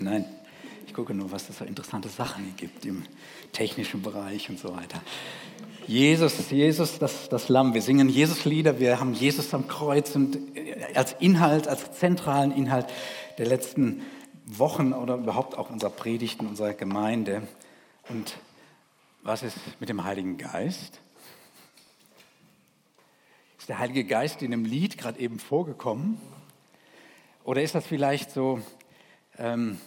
Nein, ich gucke nur, was es so interessante Sachen gibt im technischen Bereich und so weiter. Jesus, Jesus, das, das Lamm. Wir singen Jesus-Lieder, wir haben Jesus am Kreuz und äh, als Inhalt, als zentralen Inhalt der letzten Wochen oder überhaupt auch unserer Predigten, unserer Gemeinde. Und was ist mit dem Heiligen Geist? Ist der Heilige Geist in dem Lied gerade eben vorgekommen? Oder ist das vielleicht so, ähm,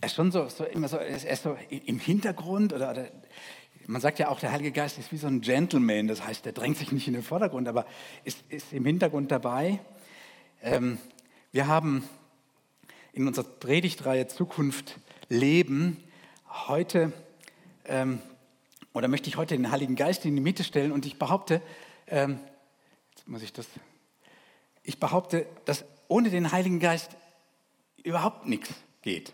er ist schon so, so immer so, er ist so im Hintergrund oder, oder man sagt ja auch, der Heilige Geist ist wie so ein Gentleman, das heißt, der drängt sich nicht in den Vordergrund, aber ist, ist im Hintergrund dabei. Ähm, wir haben in unserer Predigtreihe Zukunft leben heute, ähm, oder möchte ich heute den Heiligen Geist in die Mitte stellen und ich behaupte, ähm, jetzt muss ich das, ich behaupte, dass ohne den Heiligen Geist überhaupt nichts geht.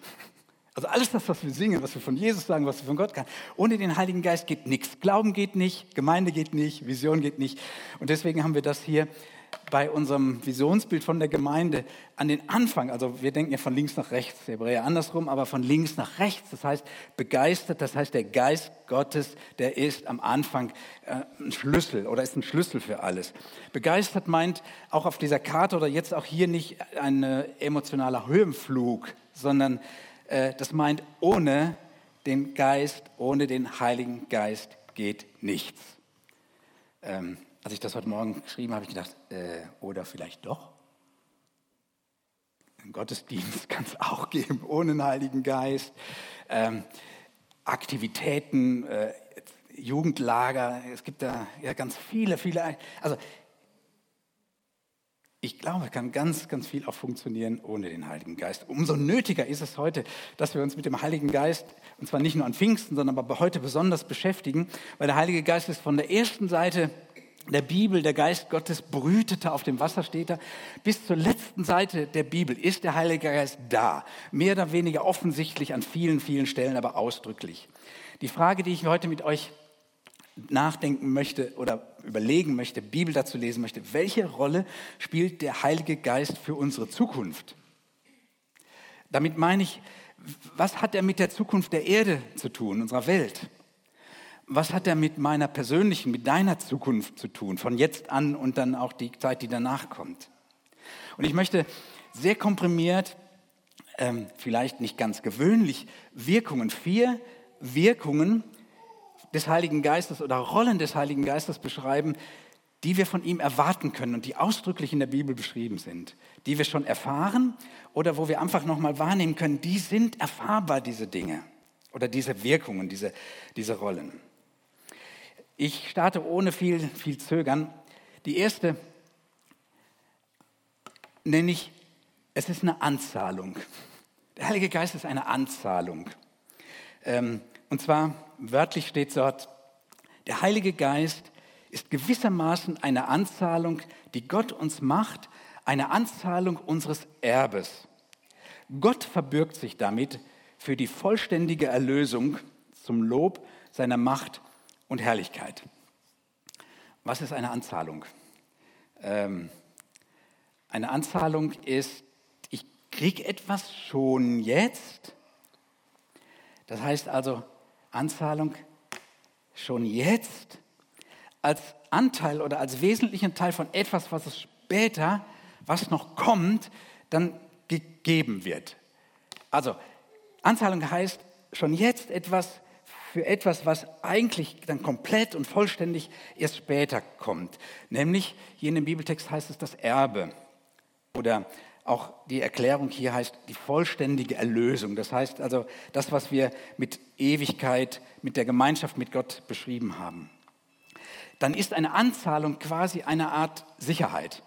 Also alles das, was wir singen, was wir von Jesus sagen, was wir von Gott kann, ohne den Heiligen Geist geht nichts. Glauben geht nicht, Gemeinde geht nicht, Vision geht nicht. Und deswegen haben wir das hier bei unserem Visionsbild von der Gemeinde an den Anfang, also wir denken ja von links nach rechts, Hebräer andersrum, aber von links nach rechts, das heißt begeistert, das heißt der Geist Gottes, der ist am Anfang äh, ein Schlüssel oder ist ein Schlüssel für alles. Begeistert meint auch auf dieser Karte oder jetzt auch hier nicht ein emotionaler Höhenflug, sondern äh, das meint, ohne den Geist, ohne den Heiligen Geist geht nichts. Ähm, als ich das heute Morgen geschrieben habe, habe ich gedacht, äh, oder vielleicht doch? Ein Gottesdienst kann es auch geben, ohne den Heiligen Geist. Ähm, Aktivitäten, äh, Jugendlager, es gibt da ja ganz viele, viele. Also ich glaube, kann ganz, ganz viel auch funktionieren ohne den Heiligen Geist. Umso nötiger ist es heute, dass wir uns mit dem Heiligen Geist, und zwar nicht nur an Pfingsten, sondern aber heute besonders beschäftigen, weil der Heilige Geist ist von der ersten Seite der Bibel, der Geist Gottes brütete auf dem Wasser, steht da, bis zur letzten Seite der Bibel ist der Heilige Geist da. Mehr oder weniger offensichtlich an vielen, vielen Stellen, aber ausdrücklich. Die Frage, die ich heute mit euch nachdenken möchte oder überlegen möchte, Bibel dazu lesen möchte, welche Rolle spielt der Heilige Geist für unsere Zukunft? Damit meine ich, was hat er mit der Zukunft der Erde zu tun, unserer Welt? Was hat er mit meiner persönlichen, mit deiner Zukunft zu tun, von jetzt an und dann auch die Zeit, die danach kommt? Und ich möchte sehr komprimiert, ähm, vielleicht nicht ganz gewöhnlich, Wirkungen, vier Wirkungen des Heiligen Geistes oder Rollen des Heiligen Geistes beschreiben, die wir von ihm erwarten können und die ausdrücklich in der Bibel beschrieben sind, die wir schon erfahren oder wo wir einfach nochmal wahrnehmen können, die sind erfahrbar, diese Dinge oder diese Wirkungen, diese, diese Rollen. Ich starte ohne viel, viel Zögern. Die erste nenne ich, es ist eine Anzahlung. Der Heilige Geist ist eine Anzahlung. Ähm, und zwar wörtlich steht dort, der Heilige Geist ist gewissermaßen eine Anzahlung, die Gott uns macht, eine Anzahlung unseres Erbes. Gott verbürgt sich damit für die vollständige Erlösung zum Lob seiner Macht und Herrlichkeit. Was ist eine Anzahlung? Ähm, eine Anzahlung ist, ich kriege etwas schon jetzt. Das heißt also, Anzahlung schon jetzt als Anteil oder als wesentlichen Teil von etwas, was es später, was noch kommt, dann gegeben wird. Also Anzahlung heißt schon jetzt etwas für etwas, was eigentlich dann komplett und vollständig erst später kommt. Nämlich, hier in dem Bibeltext heißt es das Erbe oder auch die Erklärung hier heißt die vollständige Erlösung. Das heißt also das, was wir mit Ewigkeit, mit der Gemeinschaft mit Gott beschrieben haben. Dann ist eine Anzahlung quasi eine Art Sicherheit.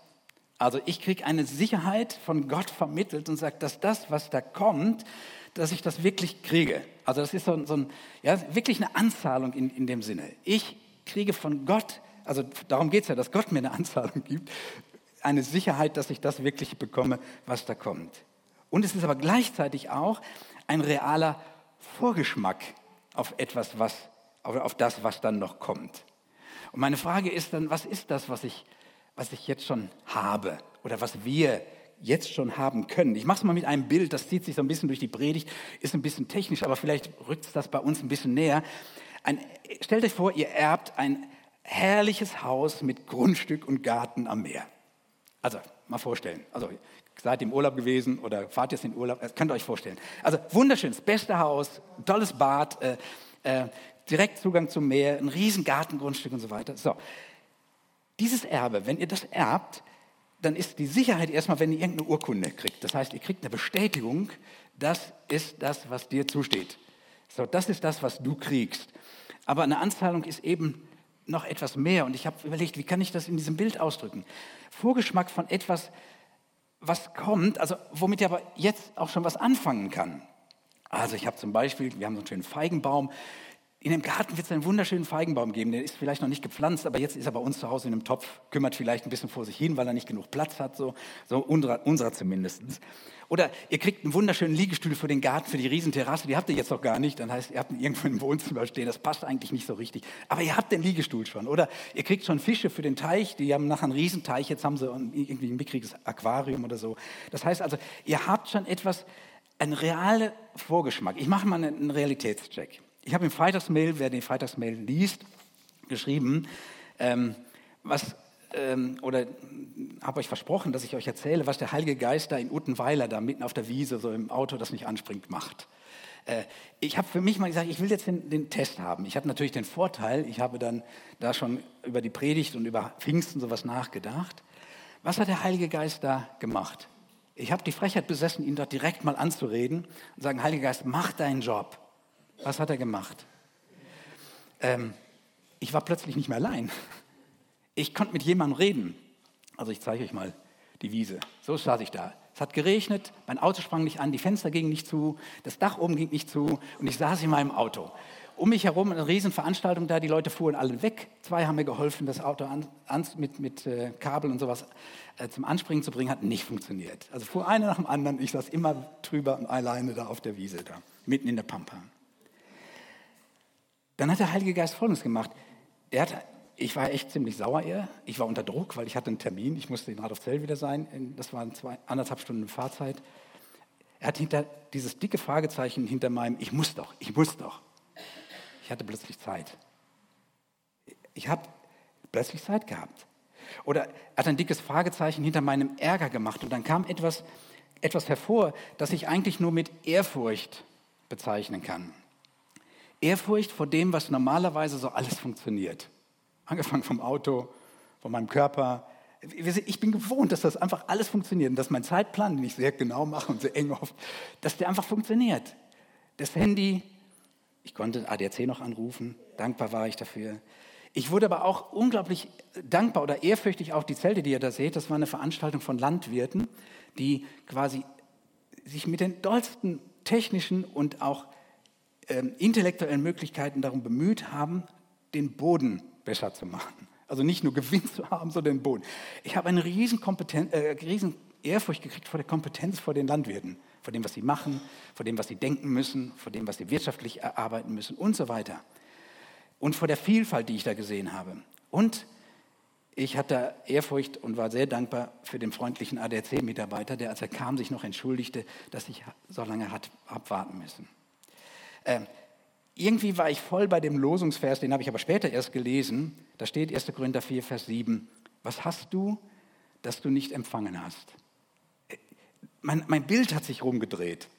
Also ich kriege eine Sicherheit von Gott vermittelt und sage, dass das, was da kommt, dass ich das wirklich kriege. Also das ist so, so ein, ja, wirklich eine Anzahlung in, in dem Sinne. Ich kriege von Gott, also darum geht es ja, dass Gott mir eine Anzahlung gibt, eine Sicherheit, dass ich das wirklich bekomme, was da kommt. Und es ist aber gleichzeitig auch ein realer Vorgeschmack auf etwas, was, auf das, was dann noch kommt. Und meine Frage ist dann, was ist das, was ich, was ich jetzt schon habe oder was wir jetzt schon haben können. Ich mache es mal mit einem Bild, das zieht sich so ein bisschen durch die Predigt, ist ein bisschen technisch, aber vielleicht rückt es das bei uns ein bisschen näher. Ein, stellt euch vor, ihr erbt ein herrliches Haus mit Grundstück und Garten am Meer. Also, mal vorstellen. Also, seid im Urlaub gewesen oder fahrt jetzt in den Urlaub, das könnt ihr euch vorstellen. Also, wunderschönes, beste Haus, tolles Bad, äh, äh, direkt Zugang zum Meer, ein riesen Gartengrundstück und so weiter. So, dieses Erbe, wenn ihr das erbt, dann ist die Sicherheit erstmal, wenn ihr irgendeine Urkunde kriegt. Das heißt, ihr kriegt eine Bestätigung, das ist das, was dir zusteht. So, das ist das, was du kriegst. Aber eine Anzahlung ist eben noch etwas mehr. Und ich habe überlegt, wie kann ich das in diesem Bild ausdrücken? Vorgeschmack von etwas, was kommt, also womit ich aber jetzt auch schon was anfangen kann. Also ich habe zum Beispiel, wir haben so einen schönen Feigenbaum, in dem Garten wird es einen wunderschönen Feigenbaum geben. Der ist vielleicht noch nicht gepflanzt, aber jetzt ist er bei uns zu Hause in einem Topf, kümmert vielleicht ein bisschen vor sich hin, weil er nicht genug Platz hat, so, so unserer, unserer zumindest. Oder ihr kriegt einen wunderschönen Liegestuhl für den Garten, für die Riesenterrasse, die habt ihr jetzt noch gar nicht. Dann heißt, ihr habt ihn irgendwo im Wohnzimmer stehen, das passt eigentlich nicht so richtig. Aber ihr habt den Liegestuhl schon. Oder ihr kriegt schon Fische für den Teich, die haben nachher einen Riesenteich, jetzt haben sie irgendwie ein mickriges Aquarium oder so. Das heißt also, ihr habt schon etwas, einen realen Vorgeschmack. Ich mache mal einen Realitätscheck. Ich habe im Freitagsmail, wer den Freitagsmail liest, geschrieben, ähm, was, ähm, oder habe euch versprochen, dass ich euch erzähle, was der Heilige Geist da in Uttenweiler, da mitten auf der Wiese, so im Auto, das nicht anspringt, macht. Äh, ich habe für mich mal gesagt, ich will jetzt den, den Test haben. Ich habe natürlich den Vorteil, ich habe dann da schon über die Predigt und über Pfingsten sowas nachgedacht. Was hat der Heilige Geist da gemacht? Ich habe die Frechheit besessen, ihn dort direkt mal anzureden und sagen, Heiliger Geist, mach deinen Job. Was hat er gemacht? Ähm, ich war plötzlich nicht mehr allein. Ich konnte mit jemandem reden. Also ich zeige euch mal die Wiese. So saß ich da. Es hat geregnet, mein Auto sprang nicht an, die Fenster gingen nicht zu, das Dach oben ging nicht zu und ich saß in meinem Auto. Um mich herum eine Riesenveranstaltung da, die Leute fuhren alle weg. Zwei haben mir geholfen, das Auto an, an, mit, mit äh, Kabel und sowas äh, zum Anspringen zu bringen, hat nicht funktioniert. Also fuhr einer nach dem anderen, ich saß immer drüber und alleine da auf der Wiese da, mitten in der Pampa. Dann hat der Heilige Geist Folgendes gemacht. Er hat, ich war echt ziemlich sauer eher. Ich war unter Druck, weil ich hatte einen Termin. Ich musste in Radolfzell wieder sein. Das waren zwei, anderthalb Stunden Fahrzeit. Er hat hinter dieses dicke Fragezeichen hinter meinem Ich muss doch, ich muss doch. Ich hatte plötzlich Zeit. Ich habe plötzlich Zeit gehabt. Oder er hat ein dickes Fragezeichen hinter meinem Ärger gemacht und dann kam etwas, etwas hervor, das ich eigentlich nur mit Ehrfurcht bezeichnen kann. Ehrfurcht vor dem, was normalerweise so alles funktioniert. Angefangen vom Auto, von meinem Körper. Ich bin gewohnt, dass das einfach alles funktioniert und dass mein Zeitplan, den ich sehr genau mache und sehr eng oft, dass der einfach funktioniert. Das Handy, ich konnte ADAC noch anrufen, dankbar war ich dafür. Ich wurde aber auch unglaublich dankbar oder ehrfürchtig auf die Zelte, die ihr da seht. Das war eine Veranstaltung von Landwirten, die quasi sich mit den dollsten technischen und auch ähm, intellektuellen Möglichkeiten darum bemüht haben, den Boden besser zu machen. Also nicht nur Gewinn zu haben, sondern den Boden. Ich habe eine riesen, äh, riesen Ehrfurcht gekriegt vor der Kompetenz vor den Landwirten, vor dem, was sie machen, vor dem, was sie denken müssen, vor dem, was sie wirtschaftlich erarbeiten müssen und so weiter. Und vor der Vielfalt, die ich da gesehen habe. Und ich hatte Ehrfurcht und war sehr dankbar für den freundlichen ADAC-Mitarbeiter, der, als er kam, sich noch entschuldigte, dass ich so lange hat abwarten müssen. Äh, irgendwie war ich voll bei dem Losungsvers, den habe ich aber später erst gelesen. Da steht 1. Korinther 4, Vers 7. Was hast du, das du nicht empfangen hast? Äh, mein, mein Bild hat sich rumgedreht.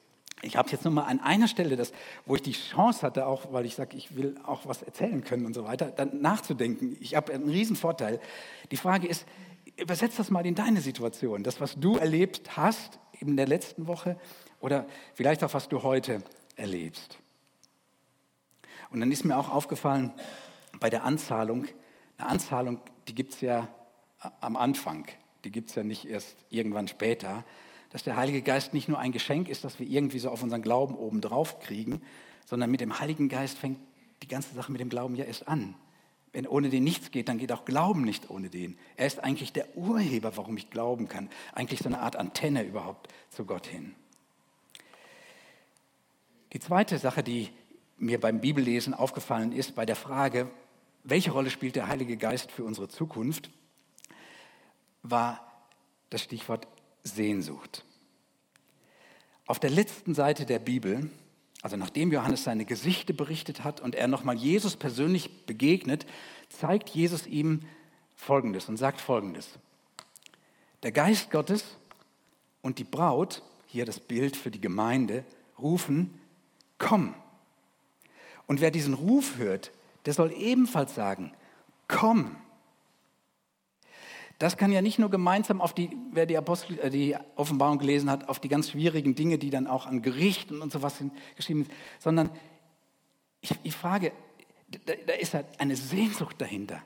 Ich habe jetzt nur mal an einer Stelle, das, wo ich die Chance hatte, auch weil ich sage, ich will auch was erzählen können und so weiter, dann nachzudenken. Ich habe einen riesen Vorteil. Die Frage ist, übersetzt das mal in deine Situation. Das, was du erlebt hast in der letzten Woche oder vielleicht auch, was du heute erlebst. Und dann ist mir auch aufgefallen, bei der Anzahlung, eine Anzahlung, die gibt es ja am Anfang, die gibt es ja nicht erst irgendwann später, dass der Heilige Geist nicht nur ein Geschenk ist, das wir irgendwie so auf unseren Glauben oben drauf kriegen, sondern mit dem Heiligen Geist fängt die ganze Sache mit dem Glauben ja erst an. Wenn ohne den nichts geht, dann geht auch Glauben nicht ohne den. Er ist eigentlich der Urheber, warum ich glauben kann. Eigentlich so eine Art Antenne überhaupt zu Gott hin. Die zweite Sache, die mir beim Bibellesen aufgefallen ist, bei der Frage, welche Rolle spielt der Heilige Geist für unsere Zukunft, war das Stichwort Sehnsucht. Auf der letzten Seite der Bibel, also nachdem Johannes seine Gesichte berichtet hat und er nochmal Jesus persönlich begegnet, zeigt Jesus ihm Folgendes und sagt Folgendes. Der Geist Gottes und die Braut, hier das Bild für die Gemeinde, rufen, komm. Und wer diesen Ruf hört, der soll ebenfalls sagen, komm. Das kann ja nicht nur gemeinsam auf die, wer die, Apostel, äh, die Offenbarung gelesen hat, auf die ganz schwierigen Dinge, die dann auch an Gerichten und sowas geschrieben sind, sondern ich, ich frage, da, da ist halt eine Sehnsucht dahinter.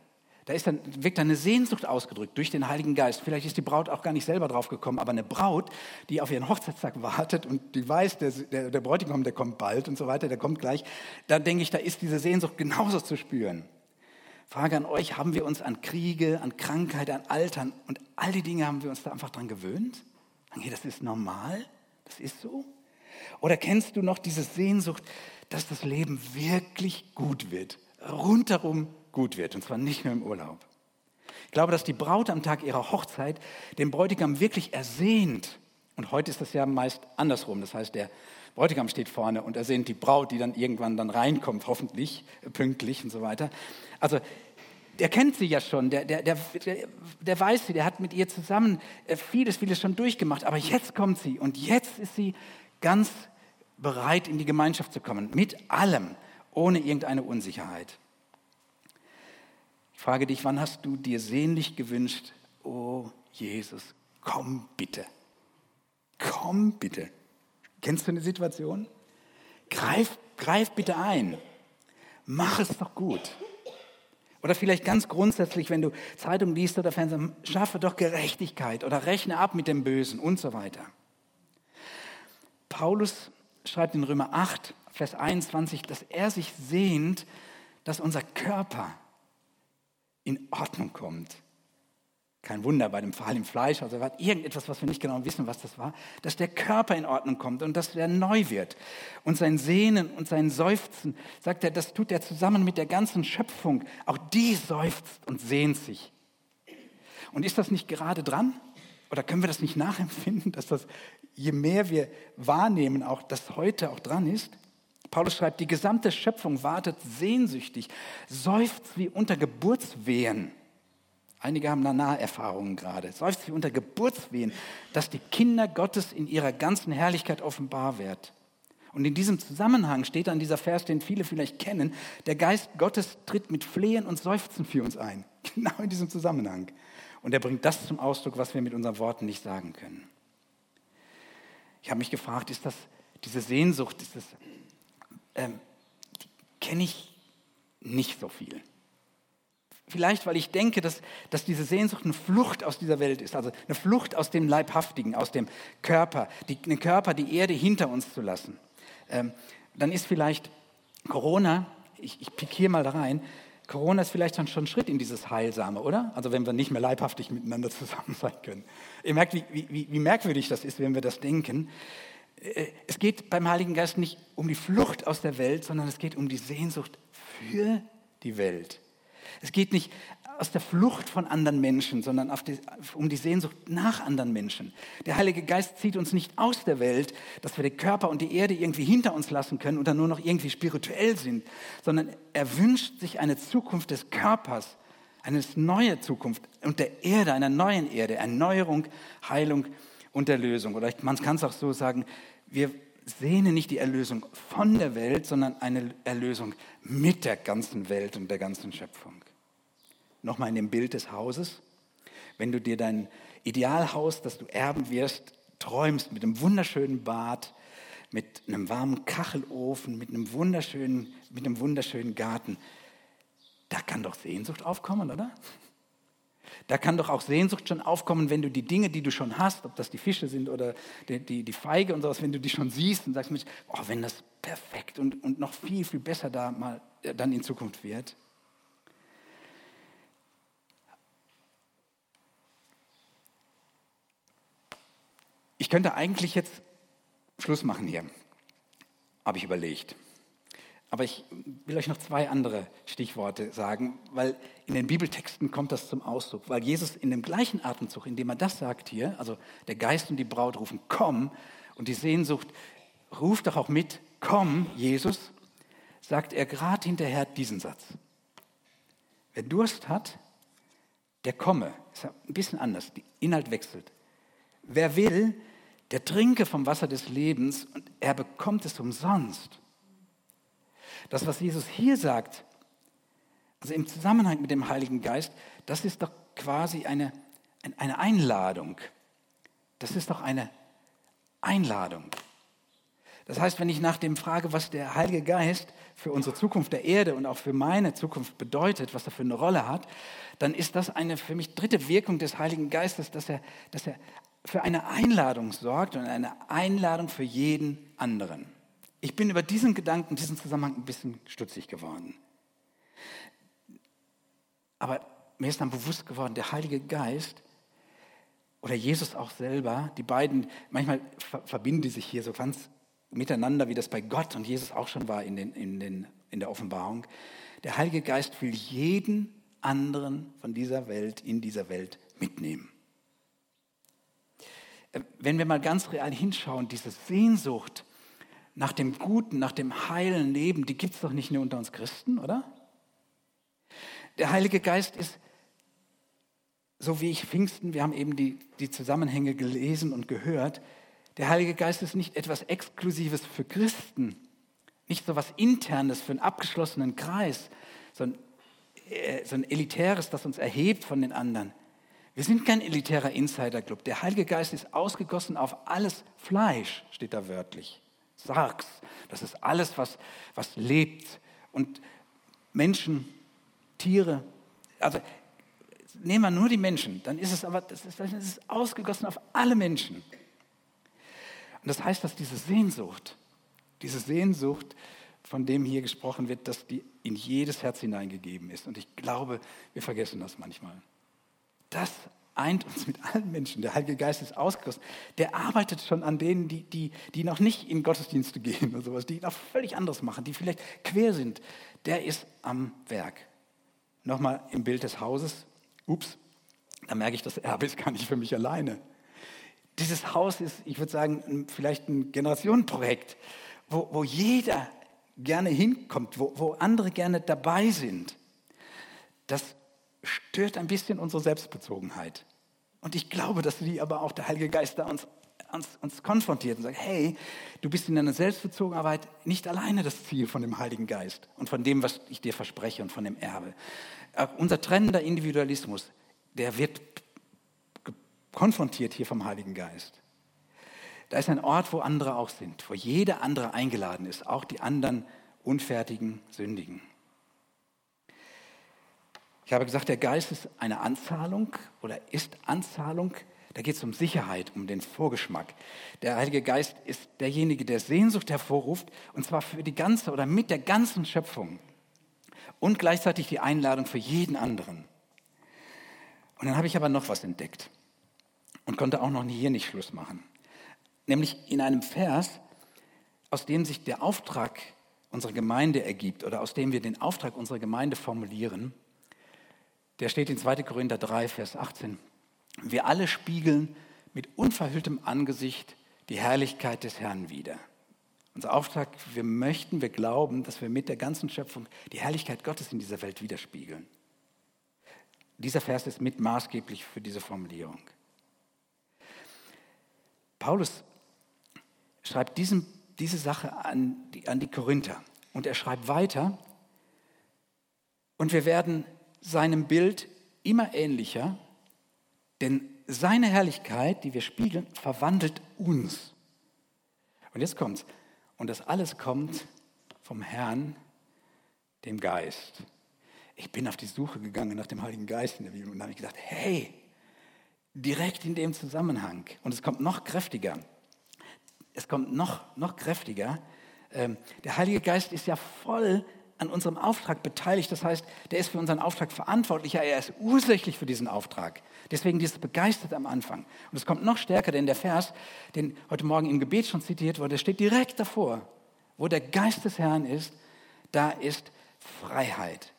Da ist dann, wirkt eine Sehnsucht ausgedrückt durch den Heiligen Geist. Vielleicht ist die Braut auch gar nicht selber drauf gekommen, aber eine Braut, die auf ihren Hochzeitstag wartet und die weiß, der, der, der Bräutigam, der kommt bald und so weiter, der kommt gleich, da denke ich, da ist diese Sehnsucht genauso zu spüren. Frage an euch, haben wir uns an Kriege, an Krankheit, an Altern und all die Dinge haben wir uns da einfach dran gewöhnt? Hey, das ist normal, das ist so? Oder kennst du noch diese Sehnsucht, dass das Leben wirklich gut wird, rundherum gut wird, und zwar nicht nur im Urlaub? Ich glaube, dass die Braut am Tag ihrer Hochzeit den Bräutigam wirklich ersehnt. Und heute ist das ja meist andersrum. Das heißt, der Bräutigam steht vorne und ersehnt die Braut, die dann irgendwann dann reinkommt, hoffentlich pünktlich und so weiter. Also der kennt sie ja schon, der, der, der, der weiß sie, der hat mit ihr zusammen äh, vieles, vieles schon durchgemacht. Aber jetzt kommt sie und jetzt ist sie ganz bereit, in die Gemeinschaft zu kommen, mit allem, ohne irgendeine Unsicherheit. Ich frage dich, wann hast du dir sehnlich gewünscht, oh Jesus, komm bitte, komm bitte. Kennst du eine Situation? Greif, greif bitte ein. Mach es doch gut. Oder vielleicht ganz grundsätzlich, wenn du Zeitung liest oder Fernsehen, schaffe doch Gerechtigkeit oder rechne ab mit dem Bösen und so weiter. Paulus schreibt in Römer 8, Vers 21, dass er sich sehnt, dass unser Körper in Ordnung kommt kein Wunder bei dem Pfahl im Fleisch, also war irgendetwas, was wir nicht genau wissen, was das war, dass der Körper in Ordnung kommt und dass er neu wird. Und sein Sehnen und sein Seufzen, sagt er, das tut er zusammen mit der ganzen Schöpfung. Auch die seufzt und sehnt sich. Und ist das nicht gerade dran? Oder können wir das nicht nachempfinden, dass das, je mehr wir wahrnehmen, auch das heute auch dran ist? Paulus schreibt, die gesamte Schöpfung wartet sehnsüchtig, seufzt wie unter Geburtswehen Einige haben da Naherfahrungen gerade. Seufzt wie unter Geburtswehen, dass die Kinder Gottes in ihrer ganzen Herrlichkeit offenbar wird. Und in diesem Zusammenhang steht dann dieser Vers, den viele vielleicht kennen, der Geist Gottes tritt mit Flehen und Seufzen für uns ein. Genau in diesem Zusammenhang. Und er bringt das zum Ausdruck, was wir mit unseren Worten nicht sagen können. Ich habe mich gefragt, ist das diese Sehnsucht, ist das, ähm, kenne ich nicht so viel. Vielleicht, weil ich denke, dass, dass diese Sehnsucht eine Flucht aus dieser Welt ist, also eine Flucht aus dem Leibhaftigen, aus dem Körper, die, den Körper, die Erde hinter uns zu lassen. Ähm, dann ist vielleicht Corona, ich, ich pikiere mal da rein, Corona ist vielleicht schon ein Schritt in dieses Heilsame, oder? Also wenn wir nicht mehr leibhaftig miteinander zusammen sein können. Ihr merkt, wie, wie, wie merkwürdig das ist, wenn wir das denken. Äh, es geht beim Heiligen Geist nicht um die Flucht aus der Welt, sondern es geht um die Sehnsucht für die Welt. Es geht nicht aus der Flucht von anderen Menschen, sondern die, um die Sehnsucht nach anderen Menschen. Der Heilige Geist zieht uns nicht aus der Welt, dass wir den Körper und die Erde irgendwie hinter uns lassen können und dann nur noch irgendwie spirituell sind, sondern er wünscht sich eine Zukunft des Körpers, eine neue Zukunft und der Erde, einer neuen Erde, Erneuerung, Heilung und Erlösung. Oder man kann es auch so sagen, wir sehnen nicht die Erlösung von der Welt, sondern eine Erlösung mit der ganzen Welt und der ganzen Schöpfung nochmal in dem Bild des Hauses. Wenn du dir dein Idealhaus, das du erben wirst, träumst mit einem wunderschönen Bad, mit einem warmen Kachelofen, mit einem wunderschönen, mit einem wunderschönen Garten, da kann doch Sehnsucht aufkommen, oder? Da kann doch auch Sehnsucht schon aufkommen, wenn du die Dinge, die du schon hast, ob das die Fische sind oder die, die, die Feige und sowas, wenn du die schon siehst und sagst, oh, wenn das perfekt und, und noch viel, viel besser da mal äh, dann in Zukunft wird. Ich könnte eigentlich jetzt Schluss machen hier, habe ich überlegt. Aber ich will euch noch zwei andere Stichworte sagen, weil in den Bibeltexten kommt das zum Ausdruck. Weil Jesus in dem gleichen Atemzug, in dem er das sagt hier, also der Geist und die Braut rufen, komm, und die Sehnsucht ruft doch auch mit, komm, Jesus, sagt er gerade hinterher diesen Satz. Wer Durst hat, der komme. Ist ein bisschen anders, der Inhalt wechselt. Wer will, der trinke vom Wasser des Lebens und er bekommt es umsonst. Das, was Jesus hier sagt, also im Zusammenhang mit dem Heiligen Geist, das ist doch quasi eine, eine Einladung. Das ist doch eine Einladung. Das heißt, wenn ich nach dem frage, was der Heilige Geist für unsere Zukunft der Erde und auch für meine Zukunft bedeutet, was er für eine Rolle hat, dann ist das eine für mich dritte Wirkung des Heiligen Geistes, dass er, dass er für eine Einladung sorgt und eine Einladung für jeden anderen. Ich bin über diesen Gedanken, diesen Zusammenhang ein bisschen stutzig geworden. Aber mir ist dann bewusst geworden, der Heilige Geist oder Jesus auch selber, die beiden, manchmal verbinden die sich hier so ganz miteinander, wie das bei Gott und Jesus auch schon war in, den, in, den, in der Offenbarung. Der Heilige Geist will jeden anderen von dieser Welt in dieser Welt mitnehmen. Äh, wenn wir mal ganz real hinschauen, diese Sehnsucht nach dem guten, nach dem heilen Leben, die gibt es doch nicht nur unter uns Christen, oder? Der Heilige Geist ist, so wie ich Pfingsten, wir haben eben die, die Zusammenhänge gelesen und gehört, der Heilige Geist ist nicht etwas Exklusives für Christen, nicht so etwas Internes für einen abgeschlossenen Kreis, sondern äh, so ein Elitäres, das uns erhebt von den anderen. Wir sind kein elitärer Insider-Club. Der Heilige Geist ist ausgegossen auf alles Fleisch, steht da wörtlich. Sargs, das ist alles, was, was lebt. Und Menschen, Tiere, also nehmen wir nur die Menschen, dann ist es aber das ist, das ist ausgegossen auf alle Menschen. Und das heißt, dass diese Sehnsucht, diese Sehnsucht, von dem hier gesprochen wird, dass die in jedes Herz hineingegeben ist. Und ich glaube, wir vergessen das manchmal. Das eint uns mit allen Menschen. Der Heilige Geist ist ausgerüstet. Der arbeitet schon an denen, die, die, die noch nicht in Gottesdienste gehen oder sowas, die noch völlig anderes machen, die vielleicht quer sind. Der ist am Werk. Nochmal im Bild des Hauses. Ups, da merke ich, das Erbe ist gar nicht für mich alleine. Dieses Haus ist, ich würde sagen, vielleicht ein Generationenprojekt, wo, wo jeder gerne hinkommt, wo, wo andere gerne dabei sind. Das stört ein bisschen unsere Selbstbezogenheit. Und ich glaube, dass die aber auch der Heilige Geist da uns, uns, uns konfrontiert und sagt, hey, du bist in deiner Selbstbezogenheit nicht alleine das Ziel von dem Heiligen Geist und von dem, was ich dir verspreche und von dem Erbe. Auch unser trennender Individualismus, der wird konfrontiert hier vom Heiligen Geist. Da ist ein Ort, wo andere auch sind, wo jeder andere eingeladen ist, auch die anderen unfertigen Sündigen. Ich habe gesagt, der Geist ist eine Anzahlung oder ist Anzahlung. Da geht es um Sicherheit, um den Vorgeschmack. Der Heilige Geist ist derjenige, der Sehnsucht hervorruft, und zwar für die ganze oder mit der ganzen Schöpfung. Und gleichzeitig die Einladung für jeden anderen. Und dann habe ich aber noch was entdeckt und konnte auch noch hier nicht Schluss machen. Nämlich in einem Vers, aus dem sich der Auftrag unserer Gemeinde ergibt oder aus dem wir den Auftrag unserer Gemeinde formulieren. Der steht in 2. Korinther 3, Vers 18. Wir alle spiegeln mit unverhülltem Angesicht die Herrlichkeit des Herrn wider. Unser Auftrag, wir möchten, wir glauben, dass wir mit der ganzen Schöpfung die Herrlichkeit Gottes in dieser Welt widerspiegeln. Dieser Vers ist mit maßgeblich für diese Formulierung. Paulus schreibt diesen, diese Sache an die, an die Korinther und er schreibt weiter, und wir werden seinem Bild immer ähnlicher, denn seine Herrlichkeit, die wir spiegeln, verwandelt uns. Und jetzt kommt's. Und das alles kommt vom Herrn, dem Geist. Ich bin auf die Suche gegangen nach dem Heiligen Geist in der Bibel und habe gedacht, hey, direkt in dem Zusammenhang. Und es kommt noch kräftiger. Es kommt noch, noch kräftiger. Ähm, der Heilige Geist ist ja voll an unserem Auftrag beteiligt. Das heißt, der ist für unseren Auftrag verantwortlich. Er ist ursächlich für diesen Auftrag. Deswegen dieses begeistert am Anfang. Und es kommt noch stärker, denn der Vers, den heute Morgen im Gebet schon zitiert wurde, steht direkt davor, wo der Geist des Herrn ist, da ist Freiheit.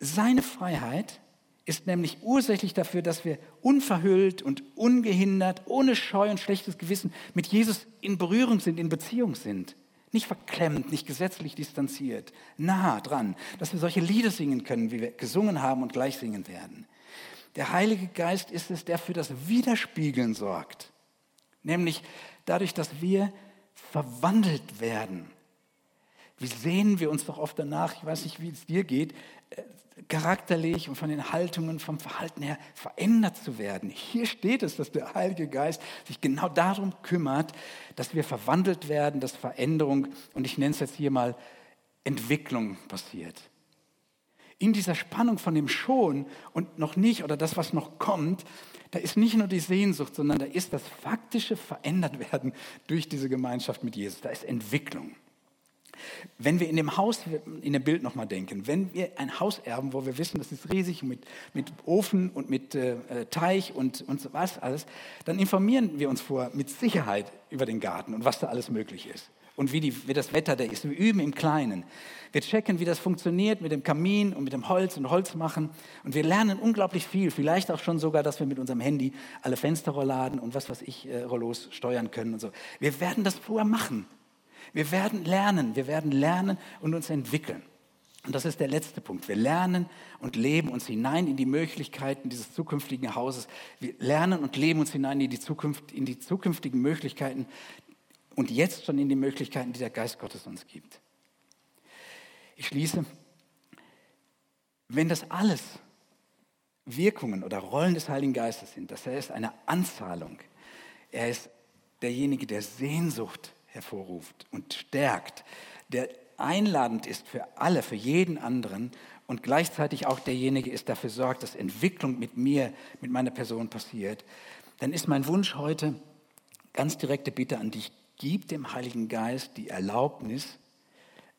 Seine Freiheit ist nämlich ursächlich dafür, dass wir unverhüllt und ungehindert, ohne Scheu und schlechtes Gewissen mit Jesus in Berührung sind, in Beziehung sind. Nicht verklemmt, nicht gesetzlich distanziert, nah dran, dass wir solche Lieder singen können, wie wir gesungen haben und gleich singen werden. Der Heilige Geist ist es, der für das Widerspiegeln sorgt. Nämlich dadurch, dass wir verwandelt werden. Wie sehen wir uns doch oft danach, ich weiß nicht, wie es dir geht, äh, charakterlich und von den Haltungen, vom Verhalten her verändert zu werden. Hier steht es, dass der Heilige Geist sich genau darum kümmert, dass wir verwandelt werden, dass Veränderung, und ich nenne es jetzt hier mal Entwicklung passiert. In dieser Spannung von dem schon und noch nicht oder das, was noch kommt, da ist nicht nur die Sehnsucht, sondern da ist das faktische Verändertwerden durch diese Gemeinschaft mit Jesus. Da ist Entwicklung. Wenn wir in dem Haus, in dem Bild nochmal denken, wenn wir ein Haus erben, wo wir wissen, das ist riesig mit, mit Ofen und mit äh, Teich und, und so was alles, dann informieren wir uns vor mit Sicherheit über den Garten und was da alles möglich ist und wie, die, wie das Wetter da ist. Wir üben im Kleinen. Wir checken, wie das funktioniert mit dem Kamin und mit dem Holz und Holz machen. Und wir lernen unglaublich viel. Vielleicht auch schon sogar, dass wir mit unserem Handy alle Fensterrollladen und was weiß ich, äh, Rollos steuern können und so. Wir werden das vorher machen. Wir werden lernen, wir werden lernen und uns entwickeln. Und das ist der letzte Punkt. Wir lernen und leben uns hinein in die Möglichkeiten dieses zukünftigen Hauses. Wir lernen und leben uns hinein in die, Zukunft, in die zukünftigen Möglichkeiten und jetzt schon in die Möglichkeiten, die der Geist Gottes uns gibt. Ich schließe, wenn das alles Wirkungen oder Rollen des Heiligen Geistes sind, dass er ist eine Anzahlung, er ist derjenige, der Sehnsucht hervorruft und stärkt, der einladend ist für alle, für jeden anderen und gleichzeitig auch derjenige ist, der dafür sorgt, dass Entwicklung mit mir, mit meiner Person passiert, dann ist mein Wunsch heute ganz direkte Bitte an dich, gib dem Heiligen Geist die Erlaubnis,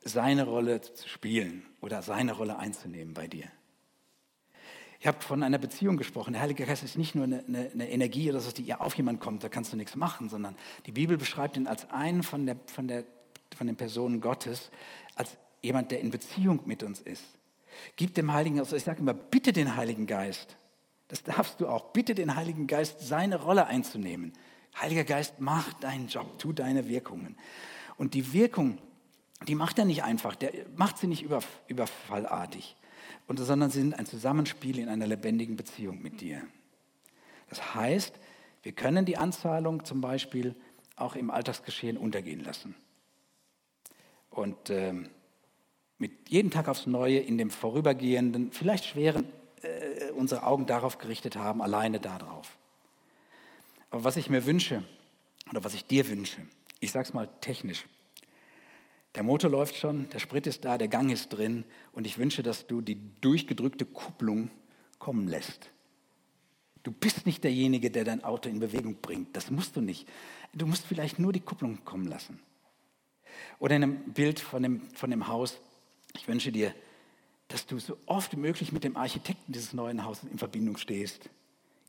seine Rolle zu spielen oder seine Rolle einzunehmen bei dir. Ich habe von einer Beziehung gesprochen. Der Heilige Geist ist nicht nur eine, eine, eine Energie so, die auf jemanden kommt, da kannst du nichts machen, sondern die Bibel beschreibt ihn als einen von, der, von, der, von den Personen Gottes, als jemand, der in Beziehung mit uns ist. Gib dem Heiligen also ich sage immer, bitte den Heiligen Geist, das darfst du auch, bitte den Heiligen Geist, seine Rolle einzunehmen. Heiliger Geist, mach deinen Job, tu deine Wirkungen. Und die Wirkung, die macht er nicht einfach, der macht sie nicht überfallartig und, sondern sie sind ein Zusammenspiel in einer lebendigen Beziehung mit dir. Das heißt, wir können die Anzahlung zum Beispiel auch im Alltagsgeschehen untergehen lassen. Und äh, mit jedem Tag aufs Neue in dem vorübergehenden, vielleicht schweren, äh, unsere Augen darauf gerichtet haben, alleine darauf. Aber was ich mir wünsche, oder was ich dir wünsche, ich sage es mal technisch, der Motor läuft schon, der Sprit ist da, der Gang ist drin und ich wünsche, dass du die durchgedrückte Kupplung kommen lässt. Du bist nicht derjenige, der dein Auto in Bewegung bringt. Das musst du nicht. Du musst vielleicht nur die Kupplung kommen lassen. Oder in einem Bild von dem, von dem Haus. Ich wünsche dir, dass du so oft wie möglich mit dem Architekten dieses neuen Hauses in Verbindung stehst,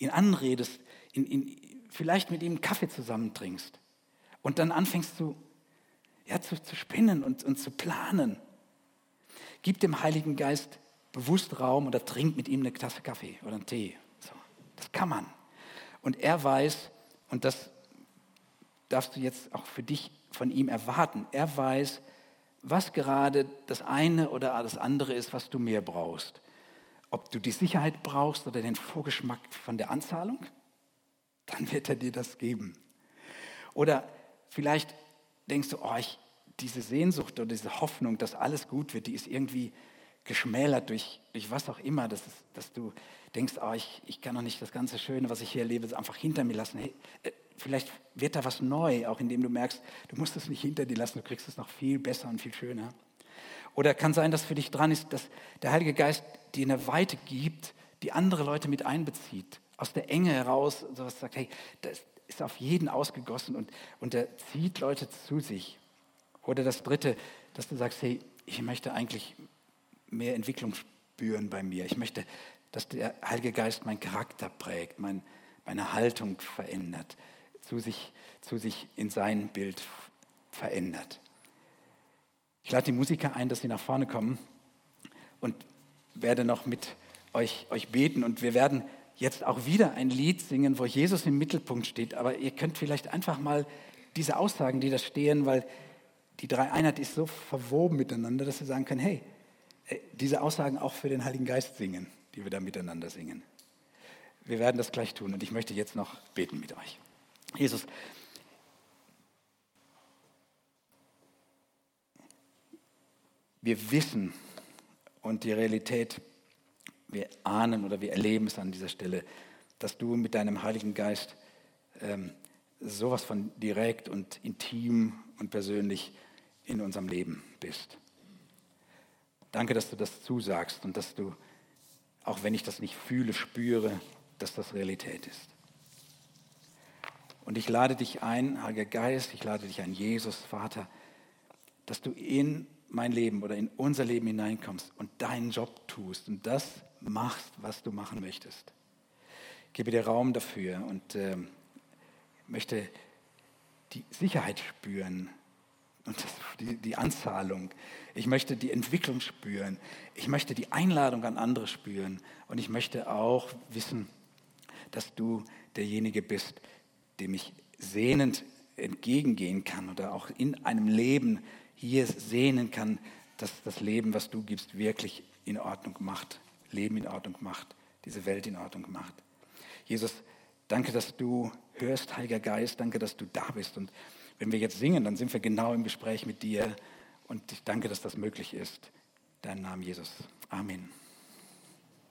ihn anredest, in, in, vielleicht mit ihm Kaffee zusammen trinkst und dann anfängst zu ja, zu, zu spinnen und, und zu planen. Gib dem Heiligen Geist bewusst Raum oder trink mit ihm eine Tasse Kaffee oder einen Tee. So, das kann man. Und er weiß, und das darfst du jetzt auch für dich von ihm erwarten, er weiß, was gerade das eine oder das andere ist, was du mehr brauchst. Ob du die Sicherheit brauchst oder den Vorgeschmack von der Anzahlung, dann wird er dir das geben. Oder vielleicht denkst du, oh, ich, diese Sehnsucht oder diese Hoffnung, dass alles gut wird, die ist irgendwie geschmälert durch, durch was auch immer, dass, es, dass du denkst, oh, ich, ich kann doch nicht das ganze Schöne, was ich hier erlebe, einfach hinter mir lassen. Hey, äh, vielleicht wird da was neu, auch indem du merkst, du musst es nicht hinter dir lassen, du kriegst es noch viel besser und viel schöner. Oder kann sein, dass für dich dran ist, dass der Heilige Geist dir eine Weite gibt, die andere Leute mit einbezieht, aus der Enge heraus, sowas sagt, hey, das, ist auf jeden ausgegossen und, und er zieht Leute zu sich. Oder das Dritte, dass du sagst, hey, ich möchte eigentlich mehr Entwicklung spüren bei mir. Ich möchte, dass der Heilige Geist meinen Charakter prägt, mein, meine Haltung verändert, zu sich, zu sich in sein Bild verändert. Ich lade die Musiker ein, dass sie nach vorne kommen und werde noch mit euch, euch beten. Und wir werden jetzt auch wieder ein Lied singen, wo Jesus im Mittelpunkt steht. Aber ihr könnt vielleicht einfach mal diese Aussagen, die da stehen, weil die Dreieinheit ist so verwoben miteinander, dass wir sagen können, hey, äh, diese Aussagen auch für den Heiligen Geist singen, die wir da miteinander singen. Wir werden das gleich tun und ich möchte jetzt noch beten mit euch. Jesus, wir wissen und die Realität, wir ahnen oder wir erleben es an dieser Stelle, dass du mit deinem Heiligen Geist ähm, sowas von direkt und intim und persönlich in unserem Leben bist. Danke, dass du das zusagst und dass du, auch wenn ich das nicht fühle, spüre, dass das Realität ist. Und ich lade dich ein, Heiliger Geist, ich lade dich ein, Jesus, Vater, dass du in mein Leben oder in unser Leben hineinkommst und deinen Job tust und das machst, was du machen möchtest. Ich gebe dir Raum dafür und äh, möchte die Sicherheit spüren und das, die, die Anzahlung. Ich möchte die Entwicklung spüren. Ich möchte die Einladung an andere spüren. Und ich möchte auch wissen, dass du derjenige bist, dem ich sehnend entgegengehen kann oder auch in einem Leben hier sehnen kann, dass das Leben, was du gibst, wirklich in Ordnung macht, Leben in Ordnung macht, diese Welt in Ordnung macht. Jesus, danke, dass du hörst, Heiliger Geist, danke, dass du da bist. Und wenn wir jetzt singen, dann sind wir genau im Gespräch mit dir. Und ich danke, dass das möglich ist. Dein Name, Jesus. Amen.